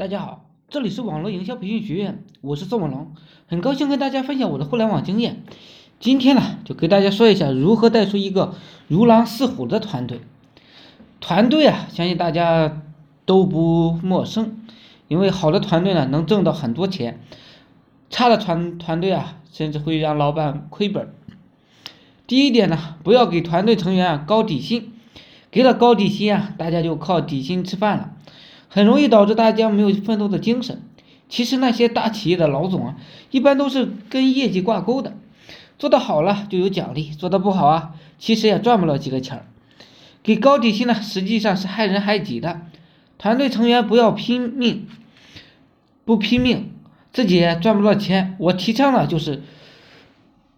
大家好，这里是网络营销培训学院，我是宋文龙，很高兴跟大家分享我的互联网经验。今天呢，就给大家说一下如何带出一个如狼似虎的团队。团队啊，相信大家都不陌生，因为好的团队呢，能挣到很多钱；差的团团队啊，甚至会让老板亏本。第一点呢，不要给团队成员高底薪，给了高底薪啊，大家就靠底薪吃饭了。很容易导致大家没有奋斗的精神。其实那些大企业的老总啊，一般都是跟业绩挂钩的，做得好了就有奖励，做得不好啊，其实也赚不了几个钱儿。给高底薪呢，实际上是害人害己的。团队成员不要拼命，不拼命，自己也赚不到钱。我提倡的就是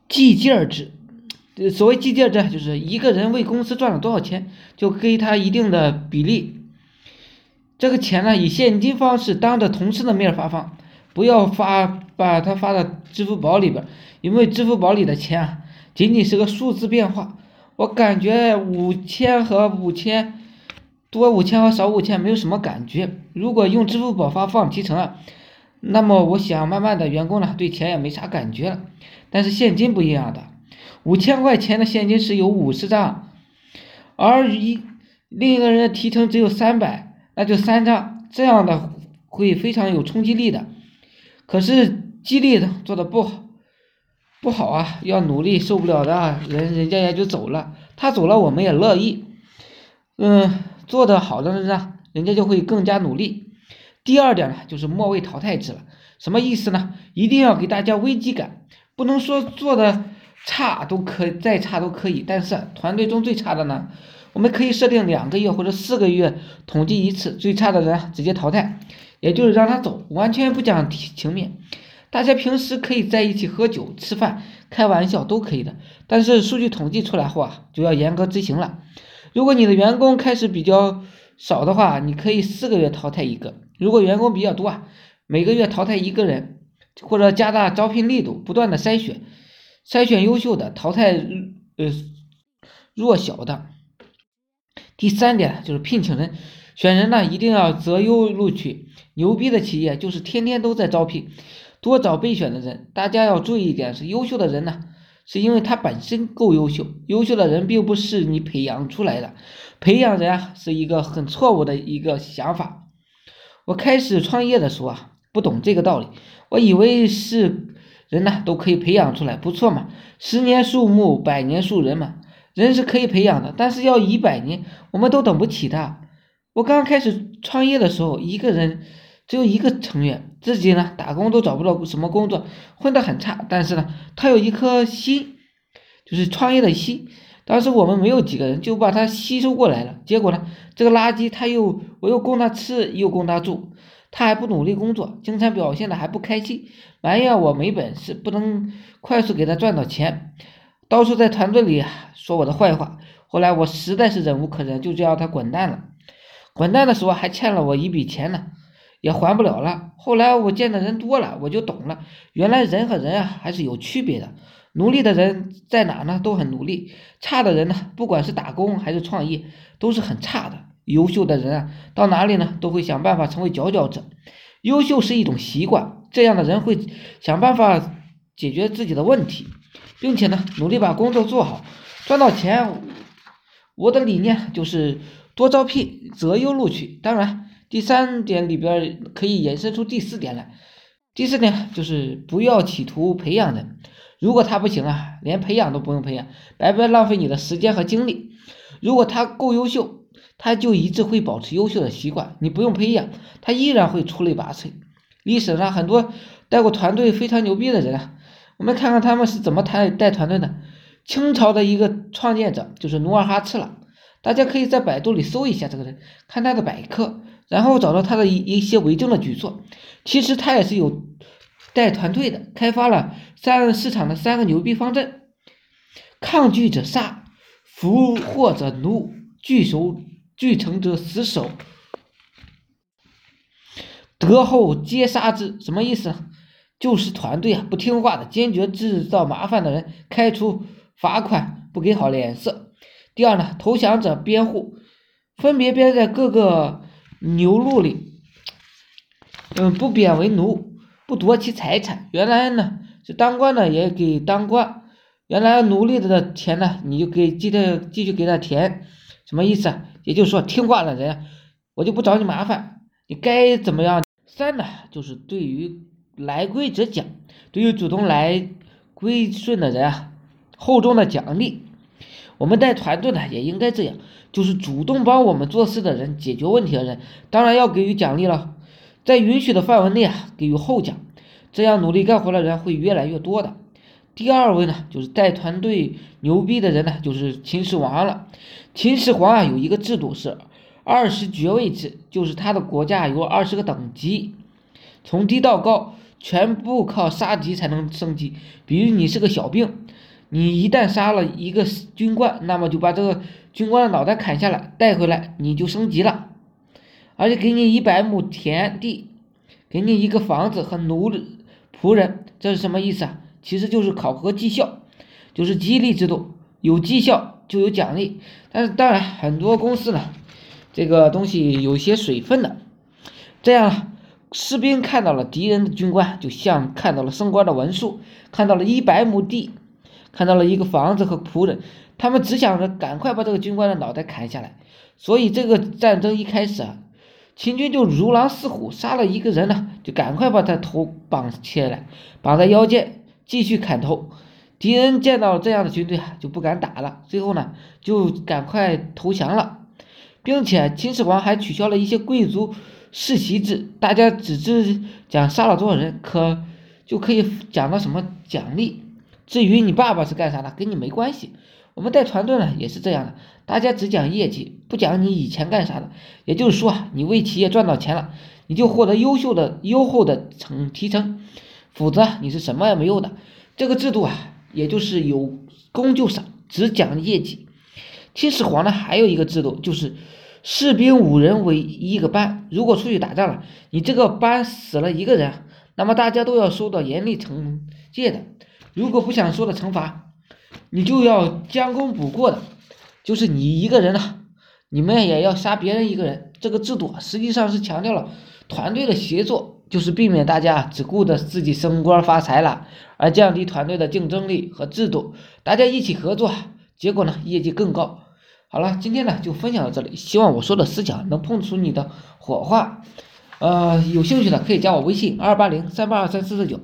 计件制。所谓计件制，就是一个人为公司赚了多少钱，就给他一定的比例。这个钱呢，以现金方式当着同事的面发放，不要发把它发到支付宝里边，因为支付宝里的钱啊，仅仅是个数字变化。我感觉五千和五千多五千和少五千没有什么感觉。如果用支付宝发放提成啊，那么我想慢慢的员工呢对钱也没啥感觉了。但是现金不一样的，五千块钱的现金是有五十张，而一另一个人的提成只有三百。那就三张，这样的会非常有冲击力的。可是激励的做的不好，不好啊，要努力，受不了的人人家也就走了。他走了，我们也乐意。嗯，做的好的人呢，人家就会更加努力。第二点呢，就是末位淘汰制了。什么意思呢？一定要给大家危机感，不能说做的差都可以，再差都可以。但是团队中最差的呢？我们可以设定两个月或者四个月统计一次，最差的人直接淘汰，也就是让他走，完全不讲情面。大家平时可以在一起喝酒、吃饭、开玩笑都可以的，但是数据统计出来后啊，就要严格执行了。如果你的员工开始比较少的话，你可以四个月淘汰一个；如果员工比较多啊，每个月淘汰一个人，或者加大招聘力度，不断的筛选，筛选优秀的，淘汰呃弱小的。第三点就是聘请人，选人呢一定要择优录取。牛逼的企业就是天天都在招聘，多找备选的人。大家要注意一点是，优秀的人呢，是因为他本身够优秀。优秀的人并不是你培养出来的，培养人啊是一个很错误的一个想法。我开始创业的时候啊，不懂这个道理，我以为是人呢都可以培养出来，不错嘛，十年树木，百年树人嘛。人是可以培养的，但是要一百年，我们都等不起的。我刚开始创业的时候，一个人只有一个成员，自己呢打工都找不到什么工作，混得很差。但是呢，他有一颗心，就是创业的心。当时我们没有几个人，就把他吸收过来了。结果呢，这个垃圾他又我又供他吃，又供他住，他还不努力工作，经常表现的还不开心，埋怨我没本事，不能快速给他赚到钱。到处在团队里说我的坏话，后来我实在是忍无可忍，就叫他滚蛋了。滚蛋的时候还欠了我一笔钱呢，也还不了了。后来我见的人多了，我就懂了，原来人和人啊还是有区别的。努力的人在哪呢？都很努力。差的人呢，不管是打工还是创业，都是很差的。优秀的人啊，到哪里呢，都会想办法成为佼佼者。优秀是一种习惯，这样的人会想办法解决自己的问题。并且呢，努力把工作做好，赚到钱。我的理念就是多招聘，择优录取。当然，第三点里边可以延伸出第四点来。第四点就是不要企图培养人，如果他不行啊，连培养都不用培养，白白浪费你的时间和精力。如果他够优秀，他就一直会保持优秀的习惯，你不用培养，他依然会出类拔萃。历史上很多带过团队非常牛逼的人啊。我们看看他们是怎么带带团队的。清朝的一个创建者就是努尔哈赤了，大家可以在百度里搜一下这个人，看他的百科，然后找到他的一一些为政的举措。其实他也是有带团队的，开发了三市场的三个牛逼方阵：抗拒者杀，俘获者奴，聚守聚城者死守，得后皆杀之。什么意思？就是团队啊，不听话的，坚决制造麻烦的人开除、罚款，不给好脸色。第二呢，投降者编户，分别编在各个牛录里。嗯，不贬为奴，不夺其财产。原来呢是当官的也给当官，原来奴隶的钱呢你就给继续继续给他填，什么意思啊？也就是说听话的人，我就不找你麻烦，你该怎么样？三呢就是对于来归者奖，对于主动来归顺的人啊，厚重的奖励。我们带团队呢也应该这样，就是主动帮我们做事的人、解决问题的人，当然要给予奖励了，在允许的范围内啊给予厚奖，这样努力干活的人会越来越多的。第二位呢，就是带团队牛逼的人呢，就是秦始皇了。秦始皇啊有一个制度是二十爵位制，就是他的国家有二十个等级，从低到高全部靠杀敌才能升级。比如你是个小兵。你一旦杀了一个军官，那么就把这个军官的脑袋砍下来带回来，你就升级了，而且给你一百亩田地，给你一个房子和奴仆人，这是什么意思啊？其实就是考核绩效，就是激励制度，有绩效就有奖励。但是当然，很多公司呢，这个东西有些水分的，这样士兵看到了敌人的军官，就像看到了升官的文书，看到了一百亩地。看到了一个房子和仆人，他们只想着赶快把这个军官的脑袋砍下来。所以这个战争一开始啊，秦军就如狼似虎，杀了一个人呢，就赶快把他头绑起来，绑在腰间，继续砍头。敌人见到这样的军队啊，就不敢打了，最后呢，就赶快投降了，并且秦始皇还取消了一些贵族世袭制，大家只知讲杀了多少人，可就可以讲到什么奖励。至于你爸爸是干啥的，跟你没关系。我们带团队呢也是这样的，大家只讲业绩，不讲你以前干啥的。也就是说，你为企业赚到钱了，你就获得优秀的、优厚的成提成，否则你是什么也没有的。这个制度啊，也就是有功就赏，只讲业绩。秦始皇呢还有一个制度，就是士兵五人为一个班，如果出去打仗了，你这个班死了一个人，那么大家都要受到严厉惩戒的。如果不想受到惩罚，你就要将功补过的，就是你一个人啊，你们也要杀别人一个人。这个制度实际上是强调了团队的协作，就是避免大家只顾着自己升官发财了，而降低团队的竞争力和制度。大家一起合作，结果呢业绩更高。好了，今天呢就分享到这里，希望我说的思想能碰出你的火花。呃，有兴趣的可以加我微信二八零三八二三四四九。